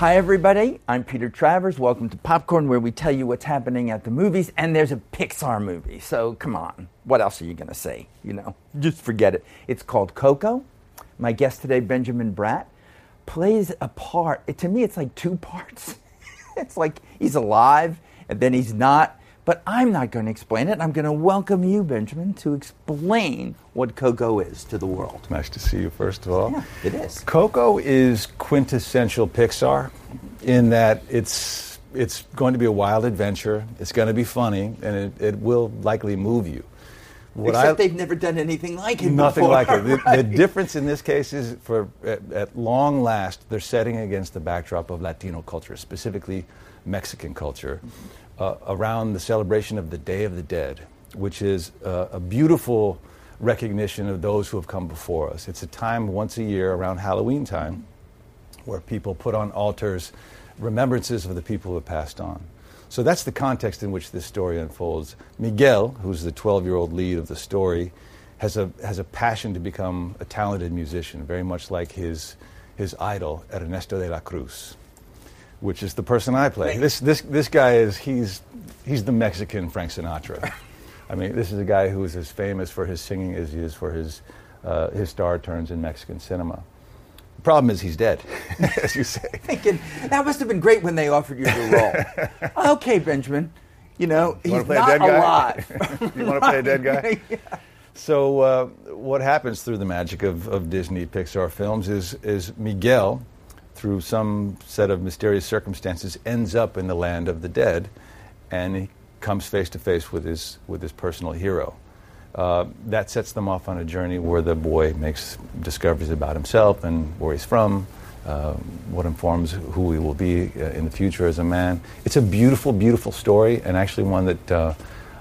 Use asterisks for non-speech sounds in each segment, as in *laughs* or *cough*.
Hi, everybody. I'm Peter Travers. Welcome to Popcorn, where we tell you what's happening at the movies. And there's a Pixar movie. So come on. What else are you going to say? You know, just forget it. It's called Coco. My guest today, Benjamin Bratt, plays a part. To me, it's like two parts. *laughs* it's like he's alive and then he's not. But I'm not going to explain it. I'm going to welcome you, Benjamin, to explain what Coco is to the world. Nice to see you, first of all. Yeah, it is. Coco is quintessential Pixar in that it's, it's going to be a wild adventure, it's going to be funny, and it, it will likely move you. What Except I, they've never done anything like it Nothing before. like it. The, the, *laughs* difference in this case is, for at, at long last, they're setting against the backdrop of Latino culture, specifically Mexican culture uh, around the celebration of the Day of the Dead, which is uh, a beautiful recognition of those who have come before us. It's a time once a year around Halloween time where people put on altars remembrances of the people who have passed on. So that's the context in which this story unfolds. Miguel, who's the 12 year old lead of the story, has a, has a passion to become a talented musician, very much like his, his idol, Ernesto de la Cruz which is the person I play. This, this, this guy is, he's, he's the Mexican Frank Sinatra. *laughs* I mean, this is a guy who is as famous for his singing as he is for his, uh, his star turns in Mexican cinema. The problem is he's dead, *laughs* as you say. Thinking, that must have been great when they offered you the role. *laughs* okay, Benjamin. You know, you he's not a alive. you want to play a dead guy? yeah. So, uh, what happens through the magic of, of Disney Pixar films is, is Miguel, through some set of mysterious circumstances, ends up in the land of the dead, and he comes face to face with his with his personal hero. Uh, that sets them off on a journey where the boy makes discoveries about himself and where he's from, uh, what informs who he will be uh, in the future as a man. It's a beautiful, beautiful story, and actually one that uh,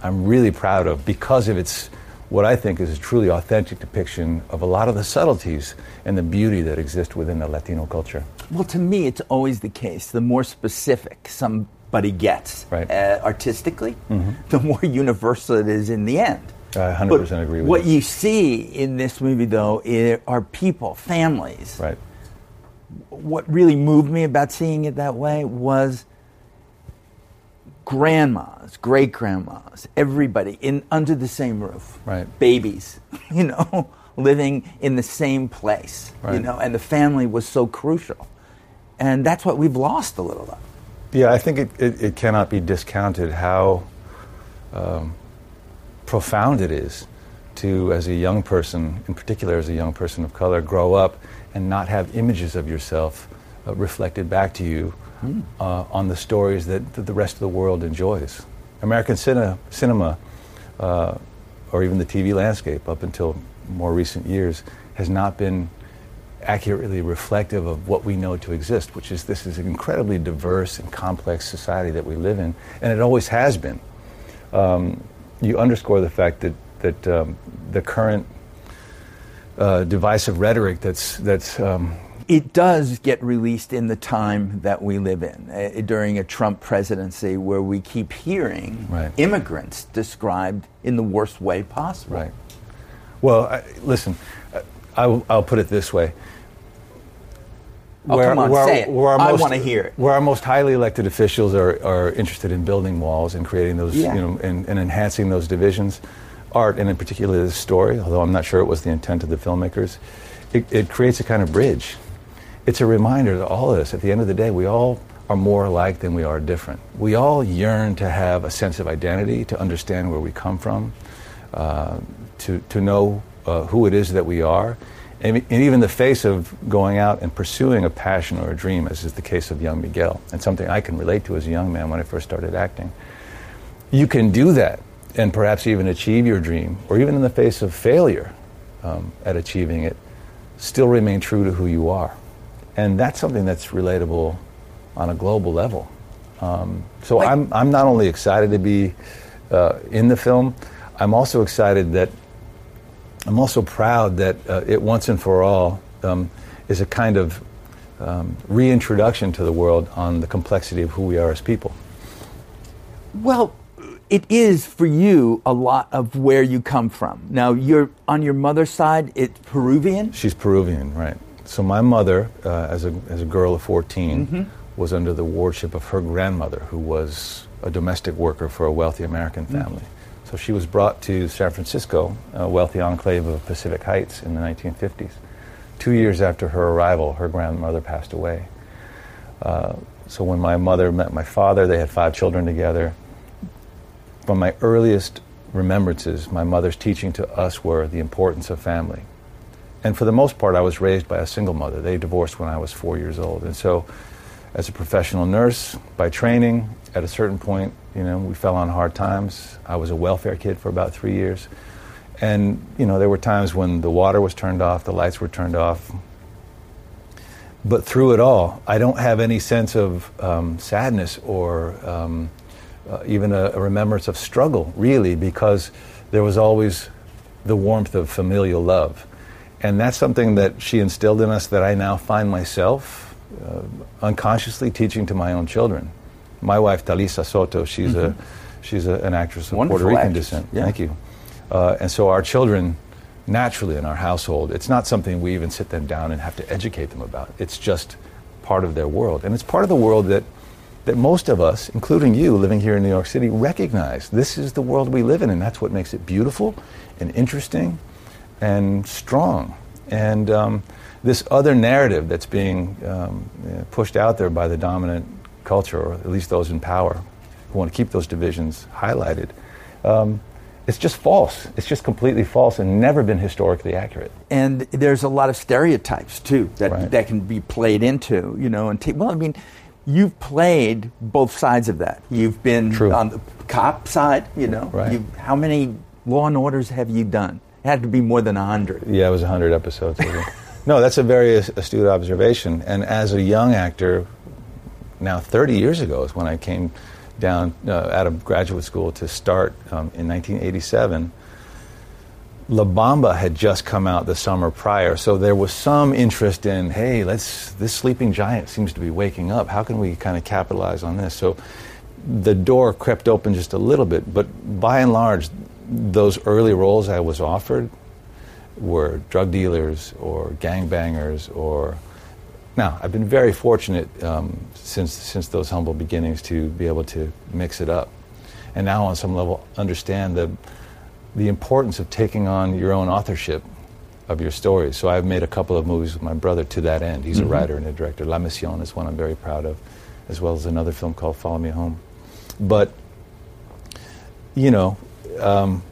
I'm really proud of because of its what I think is a truly authentic depiction of a lot of the subtleties and the beauty that exist within the Latino culture. Well, to me, it's always the case. The more specific somebody gets right. uh, artistically, mm-hmm. the more universal it is in the end. I 100% but agree with what you. you see in this movie, though, are people, families. Right. What really moved me about seeing it that way was grandmas, great grandmas, everybody in under the same roof. Right. Babies, *laughs* you know, living in the same place. Right. You know, and the family was so crucial. And that's what we've lost a little of. Yeah, I think it, it, it cannot be discounted how um, profound it is to, as a young person, in particular as a young person of color, grow up and not have images of yourself uh, reflected back to you uh, on the stories that, that, the rest of the world enjoys. American cine- cinema, uh, or even the TV landscape up until more recent years, has not been accurately reflective of what we know to exist, which is this is an incredibly diverse and complex society that we live in, and it always has been. Um, you underscore the fact that that um, the current uh, divisive rhetoric that's that's um, it does get released in the time that we live in uh, during a Trump presidency where we keep hearing right. immigrants described in the worst way possible. Right. Well, I, listen, I, will put it this way. Oh, where, come on, where, say it. Where I want to hear it. Where our most highly elected officials are, are interested in building walls and creating those, yeah. you know, and, and enhancing those divisions, art, and in particular this story, although I'm not sure it was the intent of the filmmakers, it, it creates a kind of bridge it's a reminder to all of us at the end of the day, we all are more alike than we are different. We all yearn to have a sense of identity, to understand where we come from, uh, to, to know uh, who it is that we are. And, and even the face of going out and pursuing a passion or a dream, as is the case of young Miguel, and something I can relate to as a young man when I first started acting. You can do that and perhaps even achieve your dream, or even in the face of failure um, at achieving it, still remain true to who you are and that's something that's relatable on a global level. Um, so like, I'm I'm not only excited to be uh, in the film, I'm also excited that I'm also proud that uh, it once and for all um, is a kind of um, reintroduction to the world on the complexity of who we are as people. Well, it is for you a lot of where you come from. Now, you're on your mother's side. It's Peruvian. She's Peruvian, right? So my mother, uh, as, a, as a girl of 14, mm-hmm. was under the wardship of her grandmother, who was a domestic worker for a wealthy American family. Mm. So she was brought to San Francisco, a wealthy enclave of Pacific Heights, in the 1950s. Two years after her arrival, her grandmother passed away. Uh, so when my mother met my father, they had five children together. From my earliest remembrances, my mother's teaching to us were the importance of family. And for the most part, I was raised by a single mother. They divorced when I was four years old. And so, as a professional nurse, by training, at a certain point, you know, we fell on hard times. I was a welfare kid for about three years. And, you know, there were times when the water was turned off, the lights were turned off. But through it all, I don't have any sense of um, sadness or um, uh, even a, a remembrance of struggle, really, because there was always the warmth of familial love. And that's something that she instilled in us that I now find myself uh, unconsciously teaching to my own children. My wife, Talisa Soto, she's, mm-hmm. a, she's a, an actress of Wonderful Puerto Rican actress. descent. Yeah. Thank you. Uh, and so our children, naturally in our household, it's not something we even sit them down and have to educate them about. It's just part of their world. And it's part of the world that that most of us, including you living here in New York City, recognize this is the world we live in, and that's what makes it beautiful and interesting and strong. And um, this other narrative that's being um, pushed out there by the dominant culture, or at least those in power who want to keep those divisions highlighted, um, it's just false. It's just completely false and never been historically accurate. And there's a lot of stereotypes too that Right. that can be played into, you know. And well, I mean, you've played both sides of that. You've been True. on the cop side, you know. Right. How many Law and Orders have you done? It had to be more than a hundred. Yeah, it was 100 episodes. *laughs* no, that's a very astute observation. And as a young actor, now 30 years ago is when I came down uh, out of graduate school to start um, in 1987. La Bamba had just come out the summer prior, so there was some interest in, hey, let's this sleeping giant seems to be waking up. How can we kind of capitalize on this? So the door crept open just a little bit, but by and large, those early roles I was offered were drug dealers or gangbangers or now I've been very fortunate um, since since those humble beginnings to be able to mix it up, and now on some level understand the the importance of taking on your own authorship of your stories. So I've made a couple of movies with my brother to that end. He's Mhm. a writer and a director. La Mission is one I'm very proud of, as well as another film called Follow Me Home. But you know, um,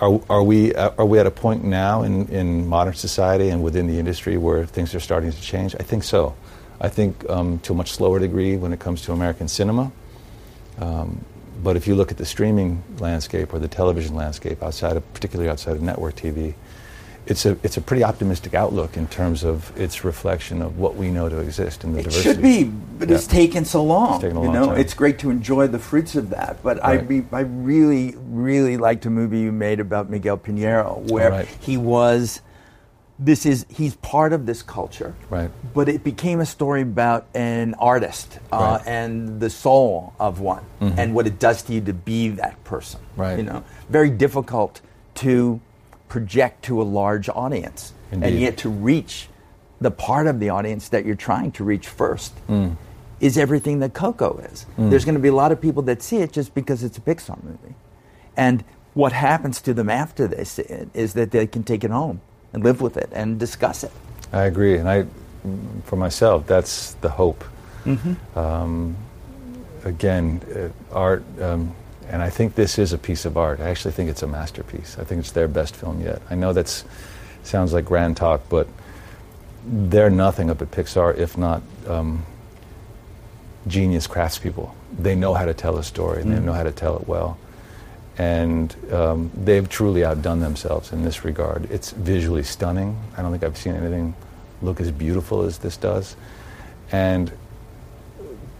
are, are we uh, are we at a point now in, in modern society and within the industry where things are starting to change? I think so. I think um, to a much slower degree when it comes to American cinema. Um, but if you look at the streaming landscape or the television landscape outside of, particularly outside of network TV, it's a it's a pretty optimistic outlook in terms of its reflection of what we know to exist in the It diversity. It should be, but it's taken so long. It's taken a you long know, time. it's great to enjoy the fruits of that. But I, be, I really, really liked a movie you made about Miguel Piñero, where Right. he was. This is he's part of this culture, Right. But it became a story about an artist uh, Right. and the soul of one, Mhm. and what it does to you to be that person. Right. You know, very difficult to project to a large audience, and yet to reach the part of the audience that you're trying to reach first Mm. is everything that Coco is. Mm. There's going to be a lot of people that see it just because it's a Pixar movie. And what happens to them after they see it is that they can take it home and live with it and discuss it. I agree, and I, for myself, that's the hope. Mm-hmm. Um, again, uh, art, um, and I think this is a piece of art. I actually think it's a masterpiece. I think it's their best film yet. I know that sounds like grand talk, but they're nothing up at Pixar if not um, genius craftspeople. They know how to tell a story, and they Mhm. know how to tell it well. And um, they've truly outdone themselves in this regard. It's visually stunning. I don't think I've seen anything look as beautiful as this does. And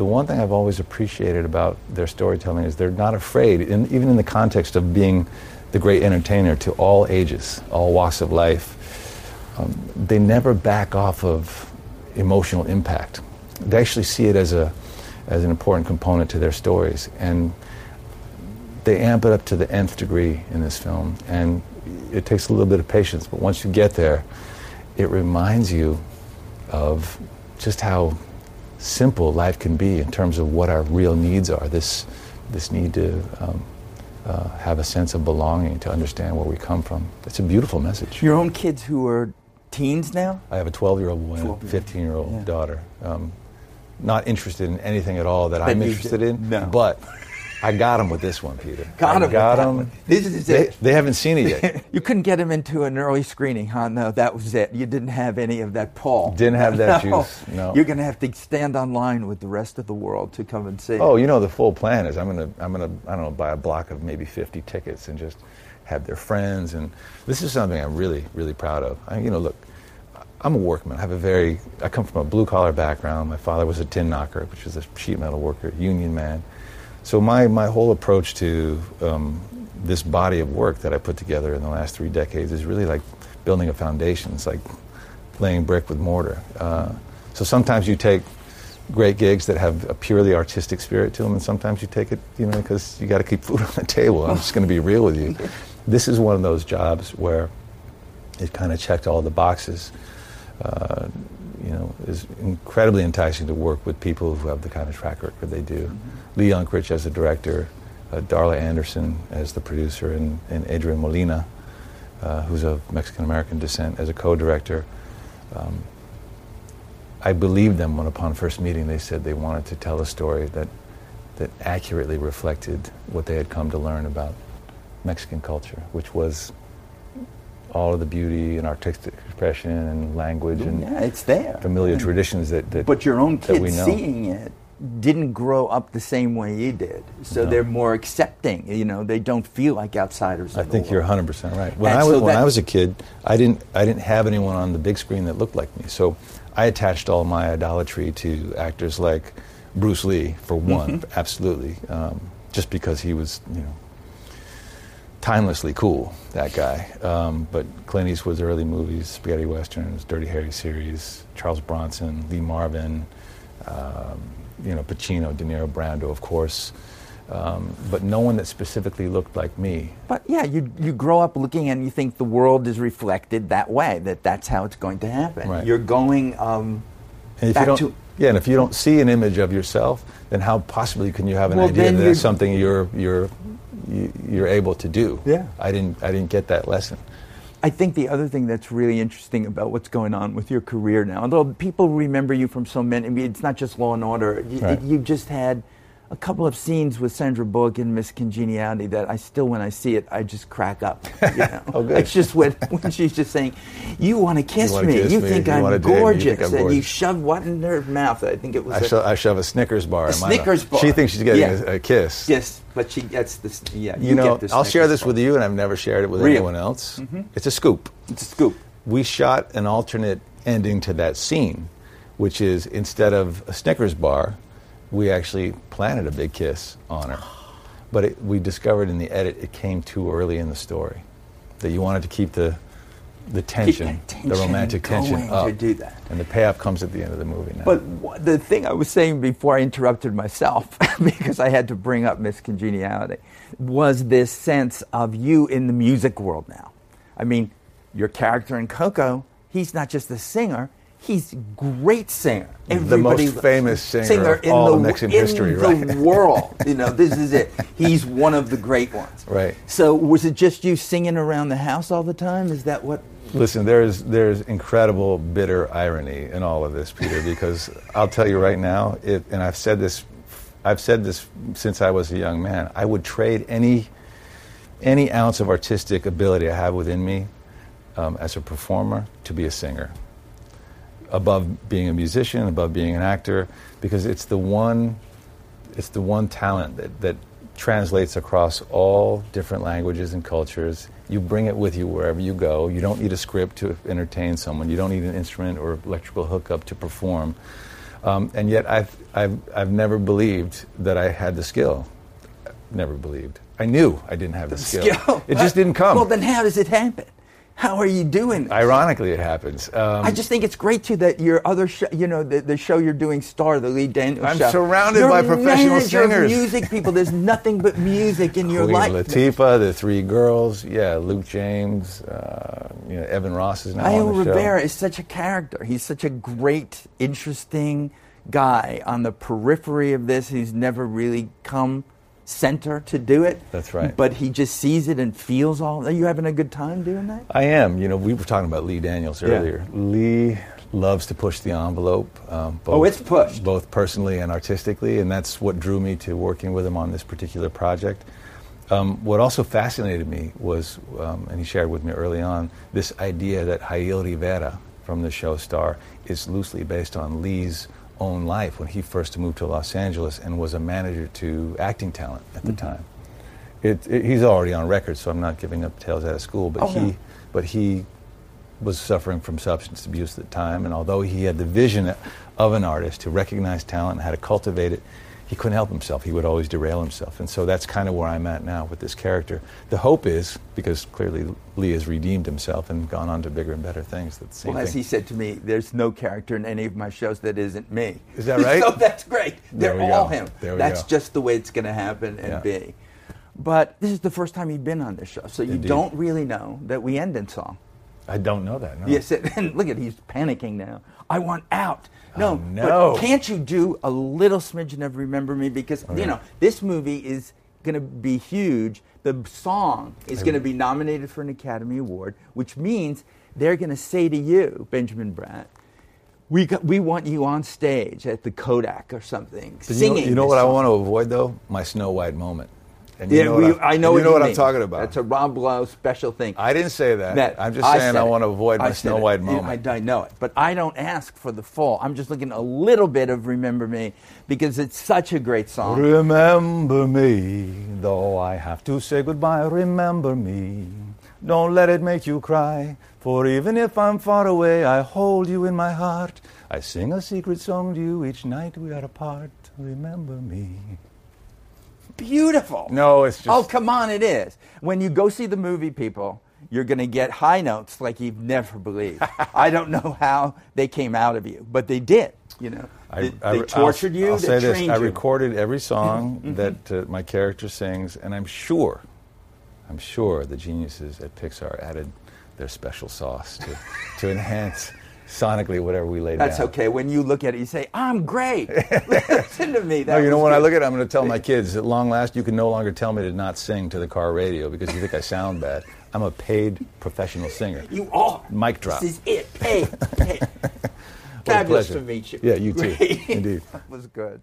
the one thing I've always appreciated about their storytelling is they're not afraid, in, even in the context of being the great entertainer to all ages, all walks of life. Um, they never back off of emotional impact. They actually see it as a as an important component to their stories, and they amp it up to the nth degree in this film. And it takes a little bit of patience, but once you get there, it reminds you of just how simple life can be in terms of what our real needs are. This, this need to um, uh, have a sense of belonging, to understand where we come from. It's a beautiful message. Your own kids who are teens now? I have a 12 year old boy and a 15 year old Yeah. daughter. Um, not interested in anything at all that But I'm interested in, no. but I got them with this one, Peter. Got I 'em with got that 'em. one. This is They, it. they haven't seen it yet. *laughs* You couldn't get him into an early screening, huh? No, that was it. You didn't have any of that pull. Didn't have that *laughs* No. juice, no. You're going to have to stand online with the rest of the world to come and see. Oh, you know the full plan is I'm gonna I'm gonna I don't know buy a block of maybe 50 tickets and just have their friends and this is something I'm really really proud of. I, you know, look, I'm a workman. I have a very I come from a blue collar background. My father was a tin knocker, which is a sheet metal worker, union man. So my my whole approach to um, this body of work that I put together in the last three decades is really like building a foundation. It's like laying brick with mortar. Uh, so sometimes you take great gigs that have a purely artistic spirit to them, and sometimes you take it, you know, because you got to keep *laughs* food on the table. I'm just going to be real with you. *laughs* This is one of those jobs where it kind of checked all the boxes. Uh, know, is incredibly enticing to work with people who have the kind of track record they do. Lee Unkrich as the director, uh, Darla Anderson as the producer, and, and Adrian Molina, uh, who's of Mexican American descent, as a co-director. Um, I believed them when, upon first meeting, they said they wanted to tell a story that that accurately reflected what they had come to learn about Mexican culture, which was all of the beauty and artistic expression and language and yeah, it's there. familiar traditions that, that But your own we kids know. seeing it didn't grow up the same way you did. So No. they're more accepting. You know, they don't feel like outsiders. I think you're 100 percent right. When And I was so when I was a kid, I didn't I didn't have anyone on the big screen that looked like me. So I attached all my idolatry to actors like Bruce Lee, for one, Mm-hmm. absolutely, um, just because he was you know timelessly cool. That guy. Um, but Clint Eastwood's early movies, spaghetti westerns, Dirty Harry series, Charles Bronson, Lee Marvin, um, you know Pacino, De Niro, Brando, of course. Um, but no one that specifically looked like me. But yeah, you you grow up looking and you think the world is reflected that way. That that's how it's going to happen. Right. You're going. Um, if Back you don't, to- yeah, and if you don't see an image of yourself, then how possibly can you have an Well, idea that that's something you're you're you- you're able to do? Yeah. I didn't I didn't get that lesson. I think the other thing that's really interesting about what's going on with your career now, although people remember you from so many, I mean, it's not just Law and Order. You, Right. you just had a couple of scenes with Sandra Bullock in Miss Congeniality that I still, when I see it, I just crack up. You *laughs* know? Oh. It's just when, *laughs* when she's just saying, "You want to kiss me? kiss you me, think you I'm wanna dig me, you gorgeous?" think I'm and you shove what in her mouth? I think it was I, a sho- I shove a Snickers bar. A in my mouth. Snickers bar. She thinks she's getting Yeah. a, a kiss. Yes, but she gets this. Yeah, You, know, get the I'll share this bar. with you, and I've never shared it with Really? anyone else. Mm-hmm. It's a scoop. It's a scoop. we shot an alternate ending to that scene, which is instead of a Snickers bar, we actually planted a big kiss on her. But it, we discovered in the edit it came too early in the story. That you wanted to keep the the tension, tension the romantic tension going to up. do that. And the payoff comes at the end of the movie now. But the thing I was saying before I interrupted myself, *laughs* because I had to bring up Miss Congeniality, was this sense of you in the music world now. I mean, your character in Coco, he's not just a singer, he's great singer. The most famous singer of in all the, of Mexican in history, the right? *laughs* world. You know, this is it. He's one of the great ones. Right. So was it just you singing around the house all the time? Is that what? Listen, there's there's incredible bitter irony in all of this, Peter. Because I'll tell you right now, it, and I've said this, I've said this since I was a young man. I would trade any any ounce of artistic ability I have within me um, as a performer to be a singer, above being a musician, above being an actor, because it's the one it's the one talent that, that translates across all different languages and cultures. You bring it with you wherever you go. You don't need a script to entertain someone. You don't need an instrument or electrical hookup to perform. Um, and yet, I've, I've, I've never believed that I had the skill. Never believed. I knew I didn't have the, skill. It just didn't come. Well, then how does it happen? How are you doing? this? Ironically, it happens. Um, I just think it's great too that your other show, you know, the, the show you're doing, Star, the lead Daniel I'm show. surrounded you're by professional singers. music people. There's nothing but music in your Queen life. Latifah, the three girls, yeah, Luke James, uh, you know, Evan Ross is now Io on the show. Rivera is such a character. He's such a great, interesting guy on the periphery of this. He's never really come center to do it. That's right. But he just sees it and feels all. Are you having a good time doing that? I am. You know, we were talking about Lee Daniels Yeah. earlier. Lee loves to push the envelope. Um, both, Oh, it's pushed. both personally and artistically, and that's what drew me to working with him on this particular project. Um, what also fascinated me was, um, and he shared with me early on, this idea that Jahil Rivera from the show Star is loosely based on Lee's own life when he first moved to Los Angeles and was a manager to acting talent at the Mm-hmm. time. It, it, he's already on record, so I'm not giving up tales out of school. But Oh, he, no. but he was suffering from substance abuse at the time, and although he had the vision of an artist to recognize talent and how to cultivate it, he couldn't help himself. He would always derail himself, and so that's kind of where I'm at now with this character. The hope is because clearly Lee has redeemed himself and gone on to bigger and better things. That's Well, as thing. he said to me, there's no character in any of my shows that isn't me. Is that right? *laughs* so that's great. There They're we all go. him. There we that's go. just the way it's going to happen and Yeah. be. But this is the first time you've been on this show, so you Indeed. don't really know that we end in song. I don't know that. No. Yes, *laughs* and look at he's panicking now. I want out. No, Oh, no. But can't you do a little smidgen of "Remember Me"? Because oh, you know this movie is going to be huge. The song is going to be nominated for an Academy Award, which means they're going to say to you, Benjamin Bratt, "We got, we want you on stage at the Kodak or something, you know, singing." you know what I want to avoid though? My Snow White moment. And you Yeah, know we, what I, know you know what I'm talking about. That's a Rob Lowe special thing. I didn't say that. That- I'm just I saying I want to avoid my Snow. White Yeah, moment. I, I know it, but I don't ask for the full. I'm just looking a little bit of "Remember Me" because it's such a great song. Remember me, though I have to say goodbye. Remember me. Don't let it make you cry. For even if I'm far away, I hold you in my heart. I sing a secret song to you each night we are apart. Remember me. Beautiful. No, it's just. Oh, come on, it is. When you go see the movie, people, you're going to get high notes like you've never believed. *laughs* I don't know how they came out of you, but they did. You know, I, they, I- they I'll- tortured you. I'll say this: I recorded every *laughs* song that uh, my character sings, and I'm sure, I'm sure the geniuses at Pixar added their special sauce to, to enhance sonically whatever we laid out. That's down. okay. When you look at it, you say, "I'm great." *laughs* Listen to me. That No, you know when I look at it, I'm going to tell my kids at long last, you can no longer tell me to not sing to the car radio because you think I sound bad. I'm a paid professional singer. You are. Mic drop. This is it. Hey, hey. What a Fabulous pleasure. to meet you. Yeah, you too. Indeed. *laughs* that was good.